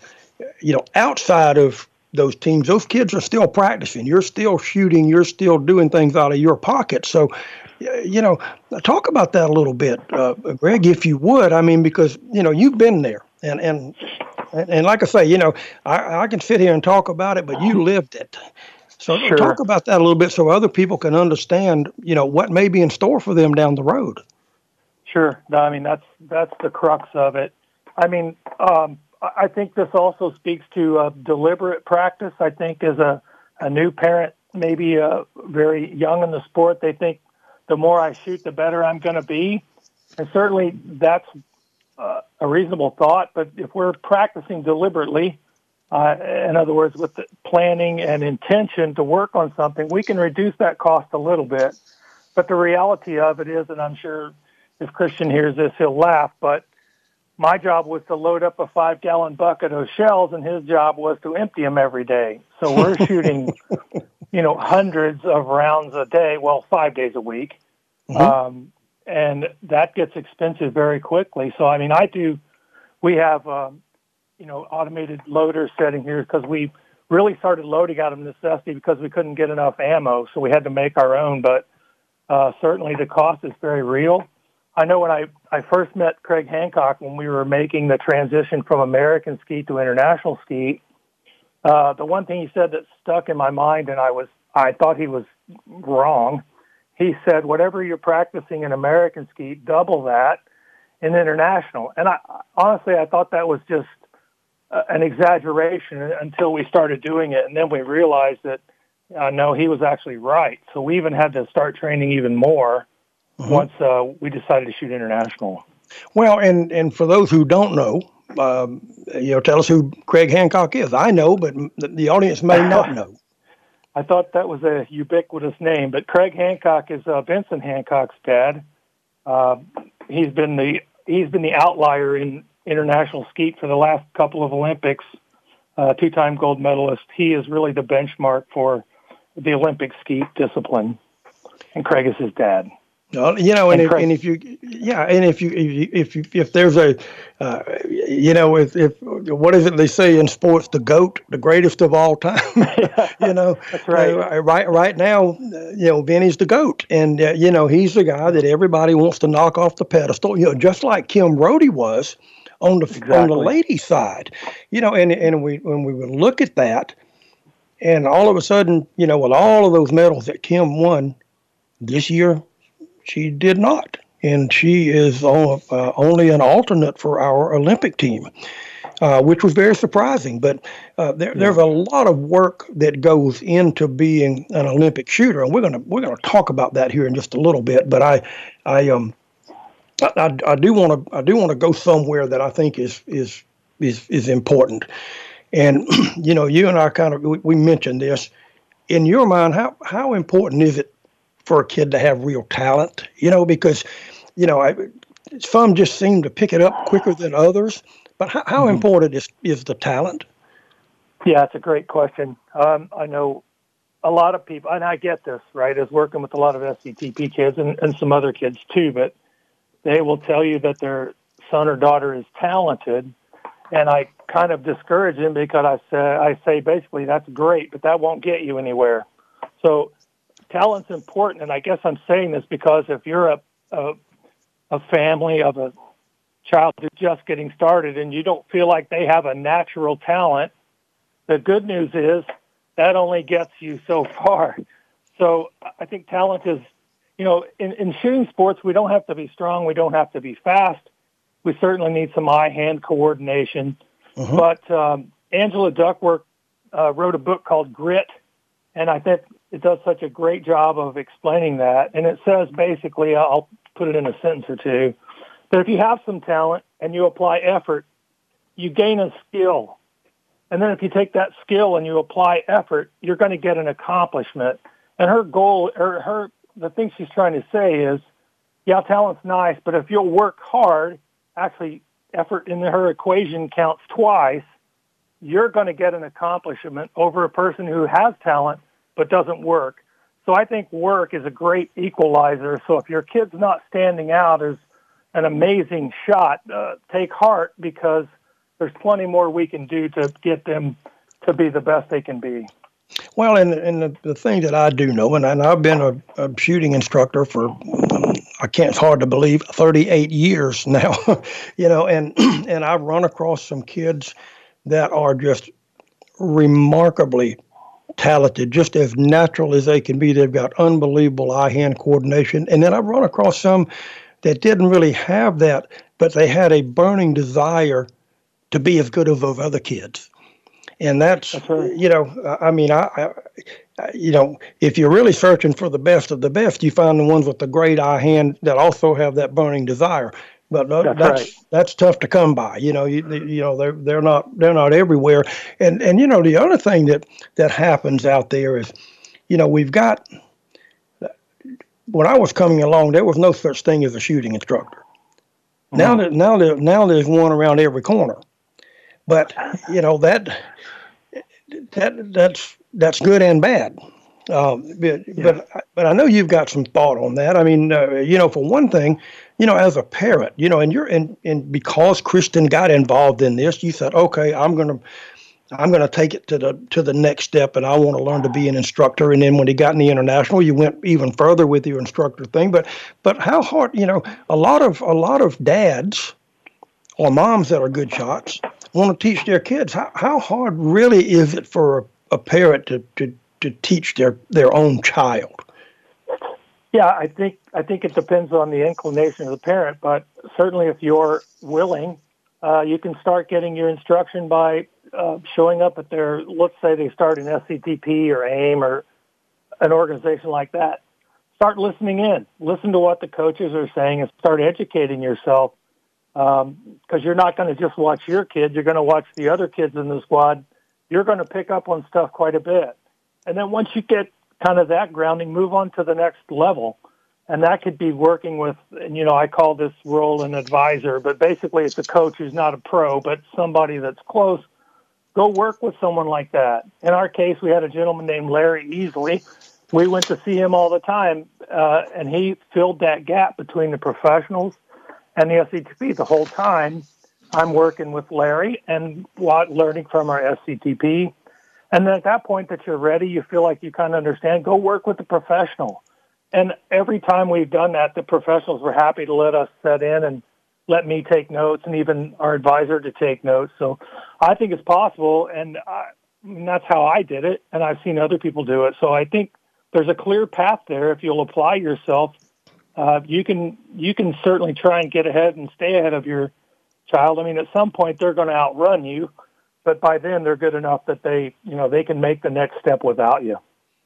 you know, outside of those teams, those kids are still practicing. You're still shooting. You're still doing things out of your pocket. So, you know, talk about that a little bit, uh, Greg, if you would. I mean, because you know you've been there, and and and, and like I say, you know, I, I can sit here and talk about it, but you lived it. So Sure. talk about that a little bit, so other people can understand, you know, what may be in store for them down the road. Sure. No, I mean that's that's the crux of it. I mean, um, I think this also speaks to uh, deliberate practice. I think as a a new parent, maybe uh, very young in the sport, they think the more I shoot, the better I'm going to be, and certainly that's uh, a reasonable thought. But if we're practicing deliberately, uh, in other words, with planning and intention to work on something, we can reduce that cost a little bit. But the reality of it is, and I'm sure if Christian hears this, he'll laugh, but my job was to load up a five gallon bucket of shells and his job was to empty them every day. So we're shooting, you know, hundreds of rounds a day, well, five days a week. Um, and that gets expensive very quickly. So, I mean, I do, we have, um, you know, automated loaders setting here because we really started loading out of necessity because we couldn't get enough ammo. So we had to make our own, but uh, certainly the cost is very real. I know when I, I first met Craig Hancock when we were making the transition from American skeet to international skeet, uh, the one thing he said that stuck in my mind, and I was I thought he was wrong. He said, "Whatever you're practicing in American skeet, double that in international." And I honestly, I thought that was just uh, an exaggeration until we started doing it, and then we realized that uh, no, he was actually right. So we even had to start training even more once uh, we decided to shoot international. Well, and and for those who don't know, um, you know, tell us who Craig Hancock is. I know, but the- the audience may not know. I thought that was a ubiquitous name, but Craig Hancock is uh, Vincent Hancock's dad. Uh, he's been the he's been the outlier in international skeet for the last couple of Olympics. Uh, two-time gold medalist. He is really the benchmark for the Olympic skeet discipline, and Craig is his dad. You know, and, And if, and if you, yeah, and if you, if you, if, you, if there's a, uh, you know, if, if what is it they say in sports, the goat, the greatest of all time, you know, That's right. uh, right, right now, uh, you know, Vinny's the goat, and uh, you know, he's the guy that everybody wants to knock off the pedestal, you know, just like Kim Rhode was on the on the Exactly. ladies' side, you know, and and we when we would look at that, and all of a sudden, you know, with all of those medals that Kim won this year, she did not, and she is on, uh, only an alternate for our Olympic team, uh, which was very surprising. But uh, there, there's a lot of work that goes into being an Olympic shooter, and we're gonna we're gonna talk about that here in just a little bit. But I, I um, I, I, I do want to I do want to go somewhere that I think is is is is important, And you know, you and I kind of we, we mentioned this. In your mind, how how important is it for a kid to have real talent? You know, because you know, I, some just seem to pick it up quicker than others. But how, how mm-hmm. important is is the talent? Yeah, it's a great question. Um, I know a lot of people, and I get this, right, as working with a lot of SCTP kids and, and some other kids too, but they will tell you that their son or daughter is talented. And I kind of discourage them because I say, I say basically that's great, but that won't get you anywhere. So talent's important. And I guess I'm saying this because if you're a, a, a family of a child who's just getting started and you don't feel like they have a natural talent, the good news is that only gets you so far. So I think talent is, you know, in, in shooting sports, we don't have to be strong. We don't have to be fast. We certainly need some eye-hand coordination. Uh-huh. But um, Angela Duckworth uh, wrote a book called Grit, and I think it does such a great job of explaining that. And it says basically, I'll put it in a sentence or two, that if you have some talent and you apply effort, you gain a skill and then if you take that skill and you apply effort, you're going to get an accomplishment. And her goal, or her, the thing she's trying to say is, yeah, talent's nice, but if you'll work hard, actually effort in her equation counts twice, you're going to get an accomplishment over a person who has talent but doesn't work. So I think work is a great equalizer. So if your kid's not standing out as an amazing shot, uh, take heart because – there's plenty more we can do to get them to be the best they can be. Well, and, and the, the thing that I do know, and, and I've been a, a shooting instructor for, I can't, it's hard to believe, 38 years now, you know, and, and I've run across some kids that are just remarkably talented, just as natural as they can be. They've got unbelievable eye hand coordination. And then I've run across some that didn't really have that, but they had a burning desire to be as good as those other kids. And that's, that's right. you know, I mean, I, I, you know, if you're really searching for the best of the best, you find the ones with the great eye hand that also have that burning desire. But that's that's, right. that's tough to come by. You know, you, you know they're they're not they're not everywhere. And and you know the other thing that that happens out there is, you know, we've got. When I was coming along, there was no such thing as a shooting instructor. Mm-hmm. Now that now that now there's one around every corner. But you know that that that's that's good and bad. Uh, but, yeah. but but I know you've got some thought on that. I mean, uh, you know, for one thing, you know, as a parent, you know, and you're and and because Christian got involved in this, you said, okay, I'm gonna I'm going to take it to the to the next step, and I want to learn to be an instructor. And then when he got in the international, you went even further with your instructor thing. But but how hard? You know, a lot of a lot of dads or moms that are good shots want to teach their kids. How, how hard really is it for a, a parent to, to, to teach their, their own child? Yeah, I think I think it depends on the inclination of the parent, but certainly if you're willing, uh, you can start getting your instruction by uh, showing up at their. Let's say they start an SCTP or AIM or an organization like that. Start listening in. Listen to what the coaches are saying and start educating yourself because um, you're not going to just watch your kids. You're going to watch the other kids in the squad. You're going to pick up on stuff quite a bit. And then once you get kind of that grounding, move on to the next level. And that could be working with, and you know, I call this role an advisor, but basically it's a coach who's not a pro, but somebody that's close. Go work with someone like that. In our case, we had a gentleman named Larry Easley. We went to see him all the time, uh, and he filled that gap between the professionals and the SCTP. The whole time, I'm working with Larry and learning from our SCTP. And then at that point that you're ready, you feel like you kind of understand, go work with the professional. And every time we've done that, the professionals were happy to let us set in and let me take notes and even our advisor to take notes. So I think it's possible. And, I, and that's how I did it. And I've seen other people do it. So I think there's a clear path there if you'll apply yourself uh, you can you can certainly try and get ahead and stay ahead of your child. I mean, at some point they're going to outrun you, but by then they're good enough that they you know they can make the next step without you.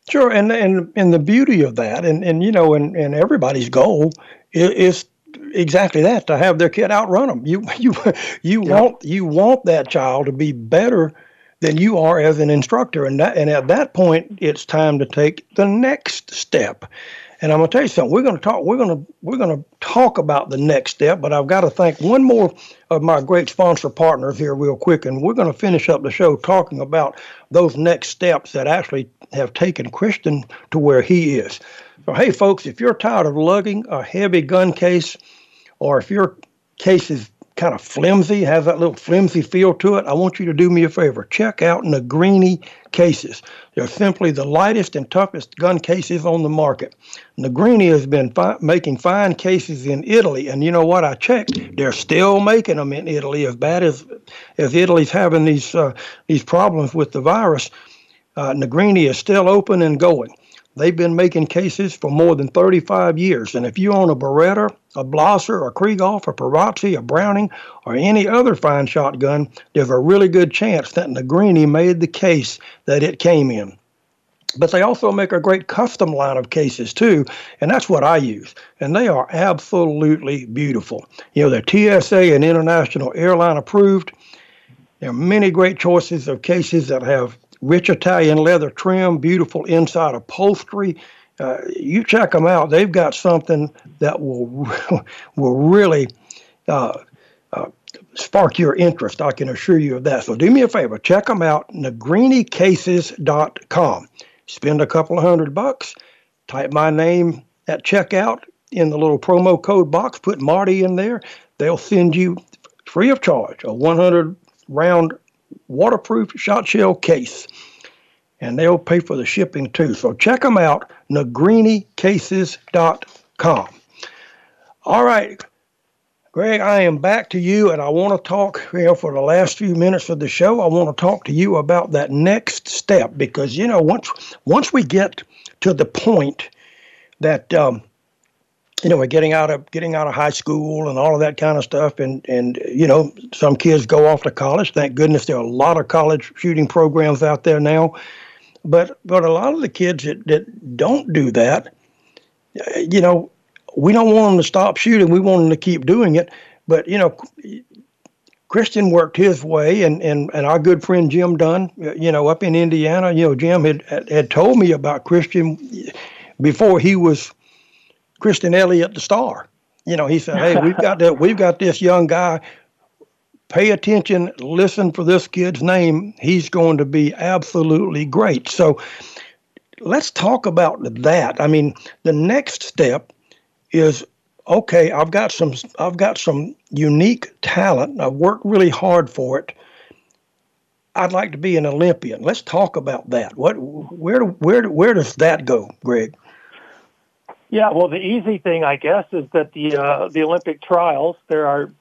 Sure, and and and the beauty of that, and and you know, and and everybody's goal is, is exactly that to have their kid outrun them. You you you want you want that child to be better than you are as an instructor. And that, and at that point, it's time to take the next step. And I'm gonna tell you something. We're gonna talk. We're gonna we're gonna talk about the next step. But I've got to thank one more of my great sponsor partners here, real quick, and we're gonna finish up the show talking about those next steps that actually have taken Christian to where he is. So, hey, folks, if you're tired of lugging a heavy gun case, or if your case is kind of flimsy, has that little flimsy feel to it, I want you to do me a favor. Check out Negrini cases. They're simply the lightest and toughest gun cases on the market. Negrini has been fi- making fine cases in Italy, and you know what? I checked; they're still making them in Italy. As bad as as Italy's having these uh, these problems with the virus, uh, Negrini is still open and going. They've been making cases for more than 35 years. And if you own a Beretta, a Blaser, a Krieghoff, a Perazzi, a Browning, or any other fine shotgun, there's a really good chance that Negrini made the case that it came in. But they also make a great custom line of cases too, and that's what I use. And they are absolutely beautiful. You know, they're TSA and International Airline approved. There are many great choices of cases that have rich Italian leather trim, beautiful inside upholstery. Uh, you check them out; they've got something that will will really uh, uh, spark your interest. I can assure you of that. So do me a favor: check them out. NegriniCases.com. Spend a couple of hundred bucks. Type my name at checkout in the little promo code box. Put Marty in there. They'll send you free of charge a 100 round waterproof shot shell case. And they'll pay for the shipping too. So check them out, negrinicases.com. All right, Greg, I am back to you, and I want to talk, you know, for the last few minutes of the show, I want to talk to you about that next step because, you know, once once we get to the point that um, you know, we're getting out of getting out of high school and all of that kind of stuff, and and you know, some kids go off to college. Thank goodness there are a lot of college shooting programs out there now, but but a lot of the kids that that don't do that, you know, we don't want them to stop shooting. We want them to keep doing it, but you know. Christian worked his way, and, and, and our good friend Jim Dunn, you know, up in Indiana, you know, Jim had had told me about Christian before he was Christian Elliott, the star. You know, he said, "Hey, we've got that. We've got this young guy. Pay attention. Listen for this kid's name. He's going to be absolutely great." So, let's talk about that. I mean, the next step is okay. I've got some. I've got some unique talent. I've worked really hard for it. I'd like to be an Olympian. Let's talk about that. What, where, where, where does that go, Greg? Yeah, well, the easy thing, I guess, is that the uh, the Olympic trials there are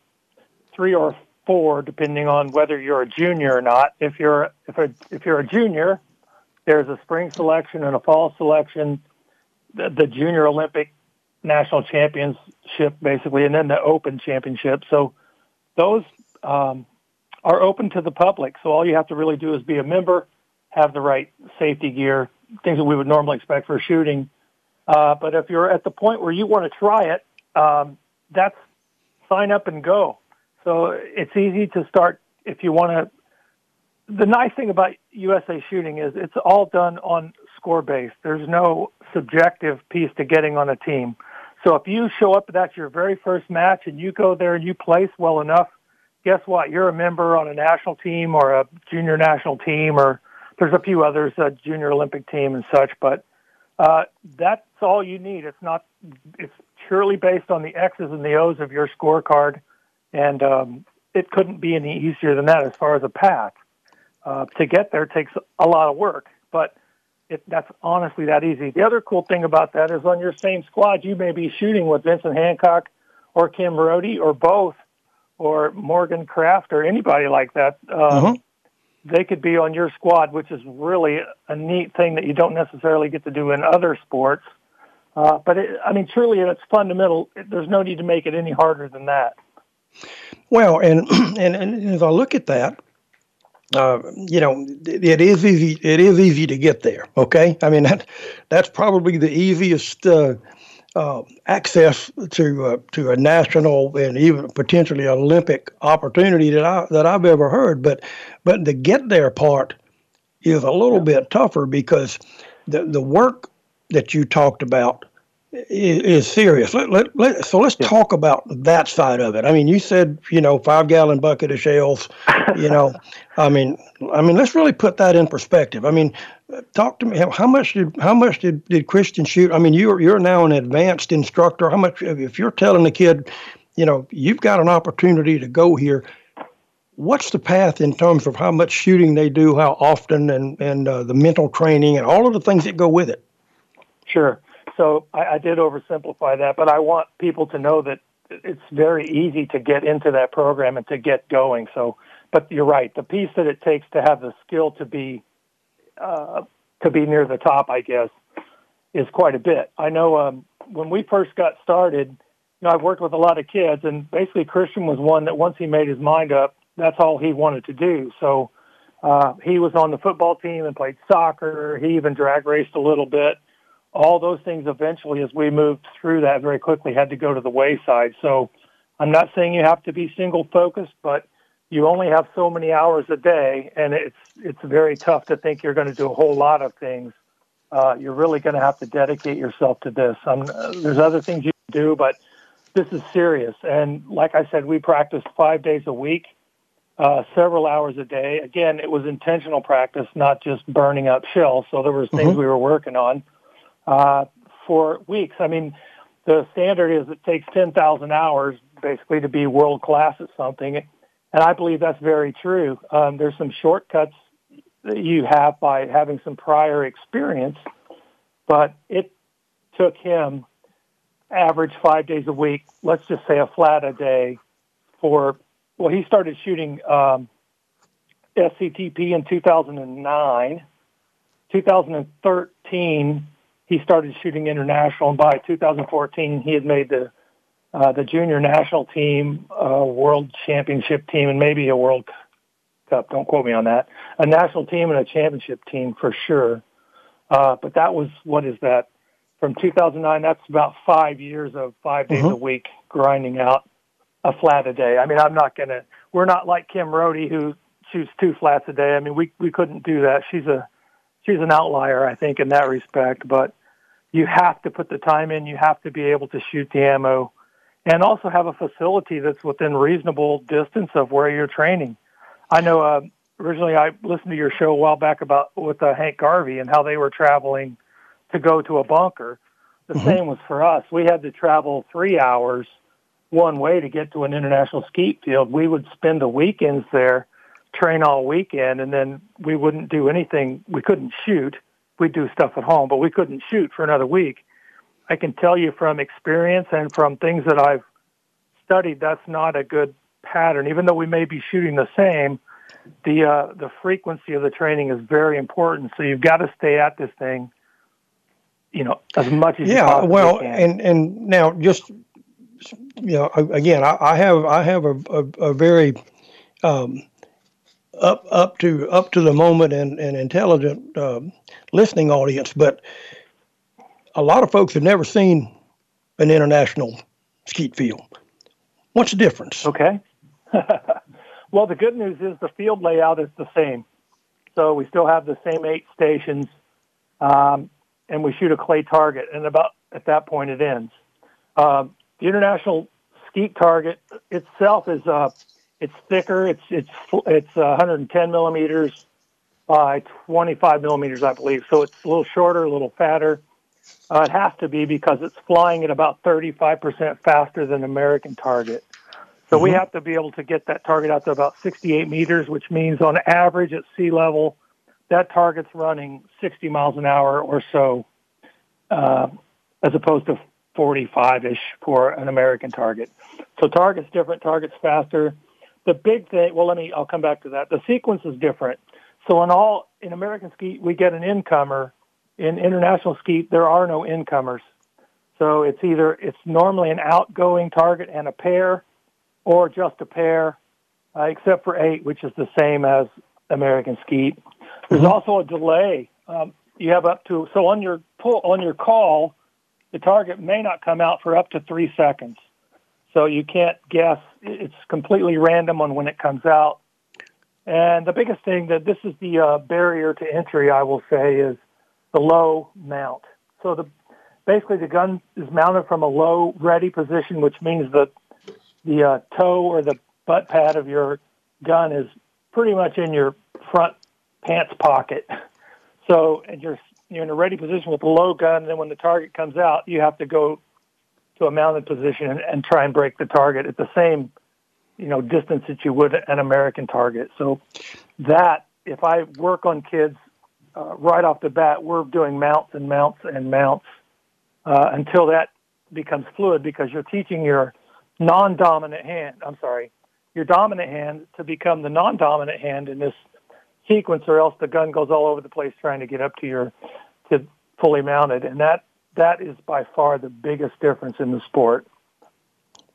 three or four, depending on whether you're a junior or not. If you're if a, if you're a junior, there's a spring selection and a fall selection, the, the junior Olympic national championship, basically, and then the Open championship. So those um, are open to the public. So all you have to really do is be a member, have the right safety gear, things that we would normally expect for shooting uh, but if you're at the point where you want to try it, um, that's sign up and go. So it's easy to start if you want to. The nice thing about USA Shooting is it's all done on score based. There's no subjective piece to getting on a team. So if you show up, that's your very first match, and you go there and you place well enough. Guess what? You're a member on a national team or a junior national team, or there's a few others, a junior Olympic team and such. But uh, that's all you need. It's not. It's purely based on the X's and the O's of your scorecard, and um, it couldn't be any easier than that as far as a path. Uh, to get there takes a lot of work, but it, that's honestly that easy. The other cool thing about that is on your same squad, you may be shooting with Vincent Hancock or Kim Rhode or both, or Morgan Craft or anybody like that. Um, uh-huh they could be on your squad, which is really a neat thing that you don't necessarily get to do in other sports. Uh, but it, I mean, truly, it's fundamental. There's no need to make it any harder than that. Well, and and, and as I look at that, uh, you know, it is easy. It is easy to get there. Okay, I mean that that's probably the easiest uh, uh, access to uh, to a national and even potentially Olympic opportunity that I that I've ever heard. But but the get there part is a little yeah. bit tougher because the the work that you talked about is, is serious. Let, let, let, so let's yeah. talk about that side of it. I mean, you said you know five gallon bucket of shells. You know, I mean, I mean, let's really put that in perspective. I mean, talk to me. How much did how much did, did Christian shoot? I mean, you're you're now an advanced instructor. How much if you're telling the kid, you know, you've got an opportunity to go here. What's the path in terms of how much shooting they do, how often, and and uh, the mental training and all of the things that go with it? Sure. So I, I did oversimplify that, but I want people to know that it's very easy to get into that program and to get going. So, but you're right. The piece that it takes to have the skill to be uh, to be near the top, I guess, is quite a bit. I know um, when we first got started, you know, I've worked with a lot of kids, and basically Christian was one that once he made his mind up, that's all he wanted to do. So uh, he was on the football team and played soccer. He even drag raced a little bit. All those things eventually, as we moved through that very quickly, had to go to the wayside. So I'm not saying you have to be single focused, but you only have so many hours a day, and it's it's very tough to think you're going to do a whole lot of things. Uh, you're really going to have to dedicate yourself to this. Um, there's other things you can do, but this is serious. And like I said, we practiced five days a week, uh, several hours a day. Again, it was intentional practice, not just burning up shells. So there was things mm-hmm. we were working on uh, for weeks. I mean, the standard is it takes 10,000 hours basically to be world class at something and I believe that's very true. Um, there's some shortcuts that you have by having some prior experience, but it took him average five days a week, let's just say a flat a day for, well, he started shooting um, SCTP in 2009. 2013, he started shooting international, and by 2014, he had made the uh, the junior national team, uh, world championship team, and maybe a World Cup. Don't quote me on that. A national team and a championship team for sure. Uh, but that was what is that? From 2009, that's about five years of five days mm-hmm. a week grinding out a flat a day. I mean, I'm not gonna. We're not like Kim Rhode who shoots two flats a day. I mean, we we couldn't do that. She's a she's an outlier, I think, in that respect. But you have to put the time in. You have to be able to shoot the ammo and also have a facility that's within reasonable distance of where you're training. I know uh, originally I listened to your show a while back about with uh, Hank Garvey and how they were traveling to go to a bunker. The mm-hmm. same was for us. We had to travel three hours one way to get to an international skeet field. We would spend the weekends there, train all weekend, and then we wouldn't do anything. We couldn't shoot. We'd do stuff at home, but we couldn't shoot for another week. I can tell you from experience and from things that I've studied, that's not a good pattern. Even though we may be shooting the same, the uh, the frequency of the training is very important. So you've got to stay at this thing, you know, as much as yeah. well, can. and and now just you know, again, I, I have I have a a, a very um, up up to up to the moment and, and intelligent um, listening audience, but a lot of folks have never seen an international skeet field. What's the difference? Okay. well, the good news is the field layout is the same. So we still have the same eight stations, um, and we shoot a clay target, and about at that point it ends. Um, the international skeet target itself is uh, it's thicker. It's it's it's uh, 110 millimeters by 25 millimeters, I believe. So it's a little shorter, a little fatter. Uh, it has to be because it's flying at about 35% faster than American target. So mm-hmm. we have to be able to get that target out to about 68 meters, which means on average at sea level, that target's running 60 miles an hour or so, uh, as opposed to 45-ish for an American target. So target's different, target's faster. The big thing, well, let me, I'll come back to that. The sequence is different. So in all, in American skeet, we get an incomer in international skeet, there are no incomers. So it's either it's normally an outgoing target and a pair, or just a pair, uh, except for eight, which is the same as American skeet. There's mm-hmm. also a delay. Um, you have up to so on your pull on your call, the target may not come out for up to three seconds. So you can't guess. It's completely random on when it comes out. And the biggest thing that this is the uh, barrier to entry, I will say, is the low mount. So the basically the gun is mounted from a low ready position, which means that the uh, toe or the butt pad of your gun is pretty much in your front pants pocket. So, and you're you're in a ready position with a low gun, and then when the target comes out, you have to go to a mounted position and, and try and break the target at the same, you know, distance that you would an American target. So, that if I work on kids uh, right off the bat, we're doing mounts and mounts and mounts uh, until that becomes fluid because you're teaching your non-dominant hand. I'm sorry, your dominant hand to become the non-dominant hand in this sequence, or else the gun goes all over the place trying to get up to your to fully mounted, and that that is by far the biggest difference in the sport.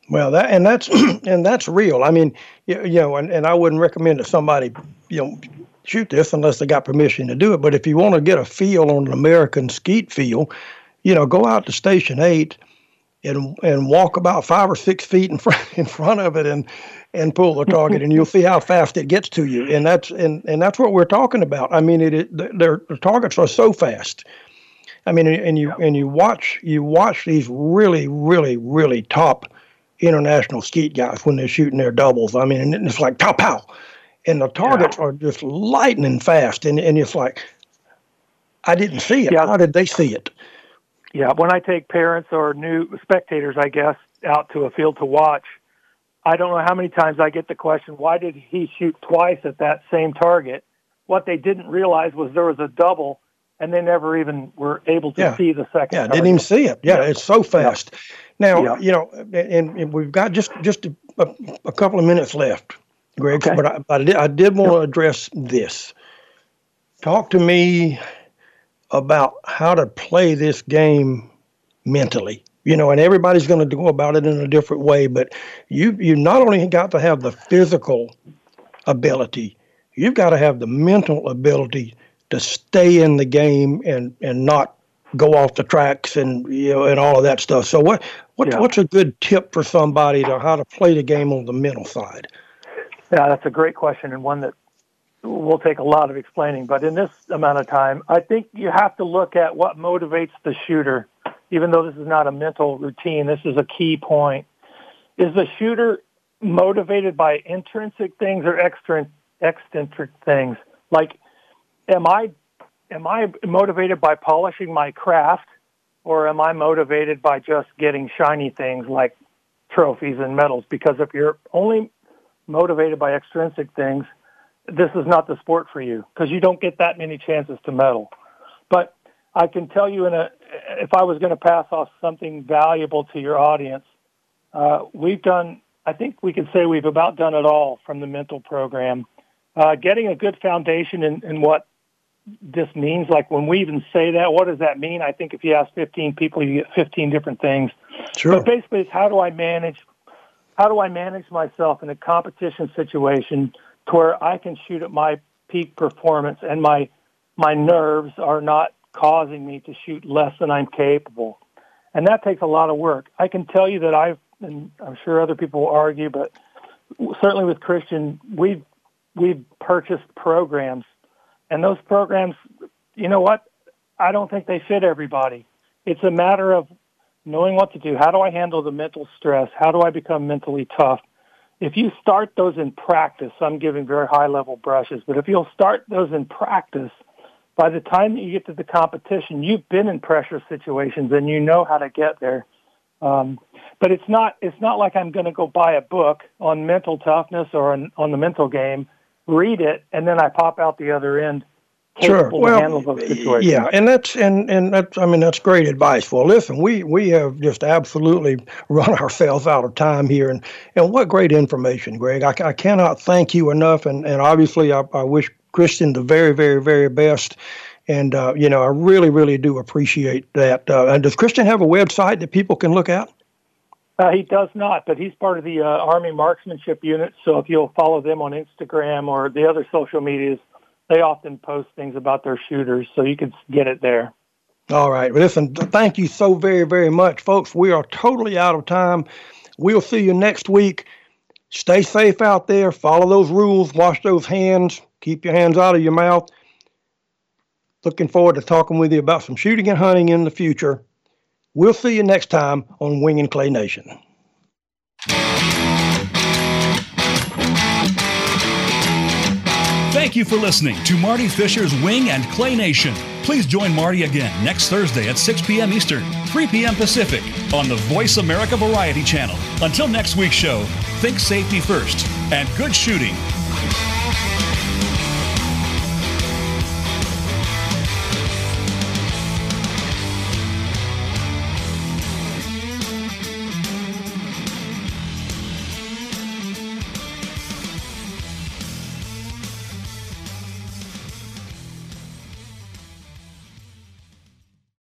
Well, that and that's and that's real. I mean, you, you know, and, and I wouldn't recommend that somebody, you know, shoot this unless they got permission to do it. But if you want to get a feel on an American skeet feel, you know, go out to Station Eight and and walk about five or six feet in front in front of it and and pull the target and you'll see how fast it gets to you and that's and and that's what we're talking about i mean it, it their the targets are so fast i mean and you and you watch you watch these really really really top international skeet guys when they're shooting their doubles i mean and it's like pow pow and the targets yeah. are just lightning fast and and it's like i didn't see it yeah. how did they see it yeah, when I take parents or new spectators, I guess, out to a field to watch, I don't know how many times I get the question, why did he shoot twice at that same target? What they didn't realize was there was a double, and they never even were able to yeah. see the second. Yeah, target. didn't even see it. Yeah, yeah. it's so fast. Yeah. Now, you know, and, and, we've got just just a, a, couple of minutes left, Greg. Okay. But I, but I did, I did want to address this. Talk to me about how to play this game mentally. You know, and everybody's going to go about it in a different way, but you you not only got to have the physical ability, you've got to have the mental ability to stay in the game and and not go off the tracks and you know and all of that stuff. So what what yeah. what's a good tip for somebody to how to play the game on the mental side? Yeah, that's a great question and one that will take a lot of explaining, but in this amount of time, I think you have to look at what motivates the shooter. Even though this is not a mental routine, this is a key point. Is the shooter motivated by intrinsic things or extrinsic things? Like, am I am I motivated by polishing my craft, or am I motivated by just getting shiny things like trophies and medals? Because if you're only motivated by extrinsic things, this is not the sport for you because you don't get that many chances to medal. But I can tell you, in a if I was going to pass off something valuable to your audience, uh, we've done. I think we can say we've about done it all from the mental program. Uh, getting a good foundation in, in what this means, like when we even say that, what does that mean? I think if you ask 15 people, you get 15 different things. Sure. But basically, it's how do I manage? How do I manage myself in a competition situation? to where I can shoot at my peak performance and my my nerves are not causing me to shoot less than I'm capable. And that takes a lot of work. I can tell you that I've and I'm sure other people will argue, but certainly with Christian, we've we've purchased programs and those programs, you know what? I don't think they fit everybody. It's a matter of knowing what to do. How do I handle the mental stress? How do I become mentally tough? if you start those in practice, I'm giving very high level brushes, but if you'll start those in practice, by the time that you get to the competition, you've been in pressure situations and you know how to get there. Um, but it's not it's not like I'm going to go buy a book on mental toughness or on, on the mental game, read it, and then I pop out the other end sure. well, Yeah, and that's and and that's I mean that's great advice. Well, listen, we we have just absolutely run ourselves out of time here, and and what great information, Greg. I, I cannot thank you enough, and and obviously I, I wish Christian the very very very best. And uh, you know, I really, really do appreciate that. Uh, and does Christian have a website that people can look at? Uh, he does not, but he's part of the uh, Army Marksmanship Unit. So if you'll follow them on Instagram or the other social medias, they often post things about their shooters, so you can get it there. All right. Well, listen, thank you so very, very much, folks. We are totally out of time. We'll see you next week. Stay safe out there. Follow those rules. Wash those hands. Keep your hands out of your mouth. Looking forward to talking with you about some shooting and hunting in the future. We'll see you next time on Wing and Clay Nation. Thank you for listening to Marty Fisher's Wing and Clay Nation. Please join Marty again next Thursday at 6 p.m. Eastern, 3 p.m. Pacific on the Voice America Variety Channel. Until next week's show, think safety first and good shooting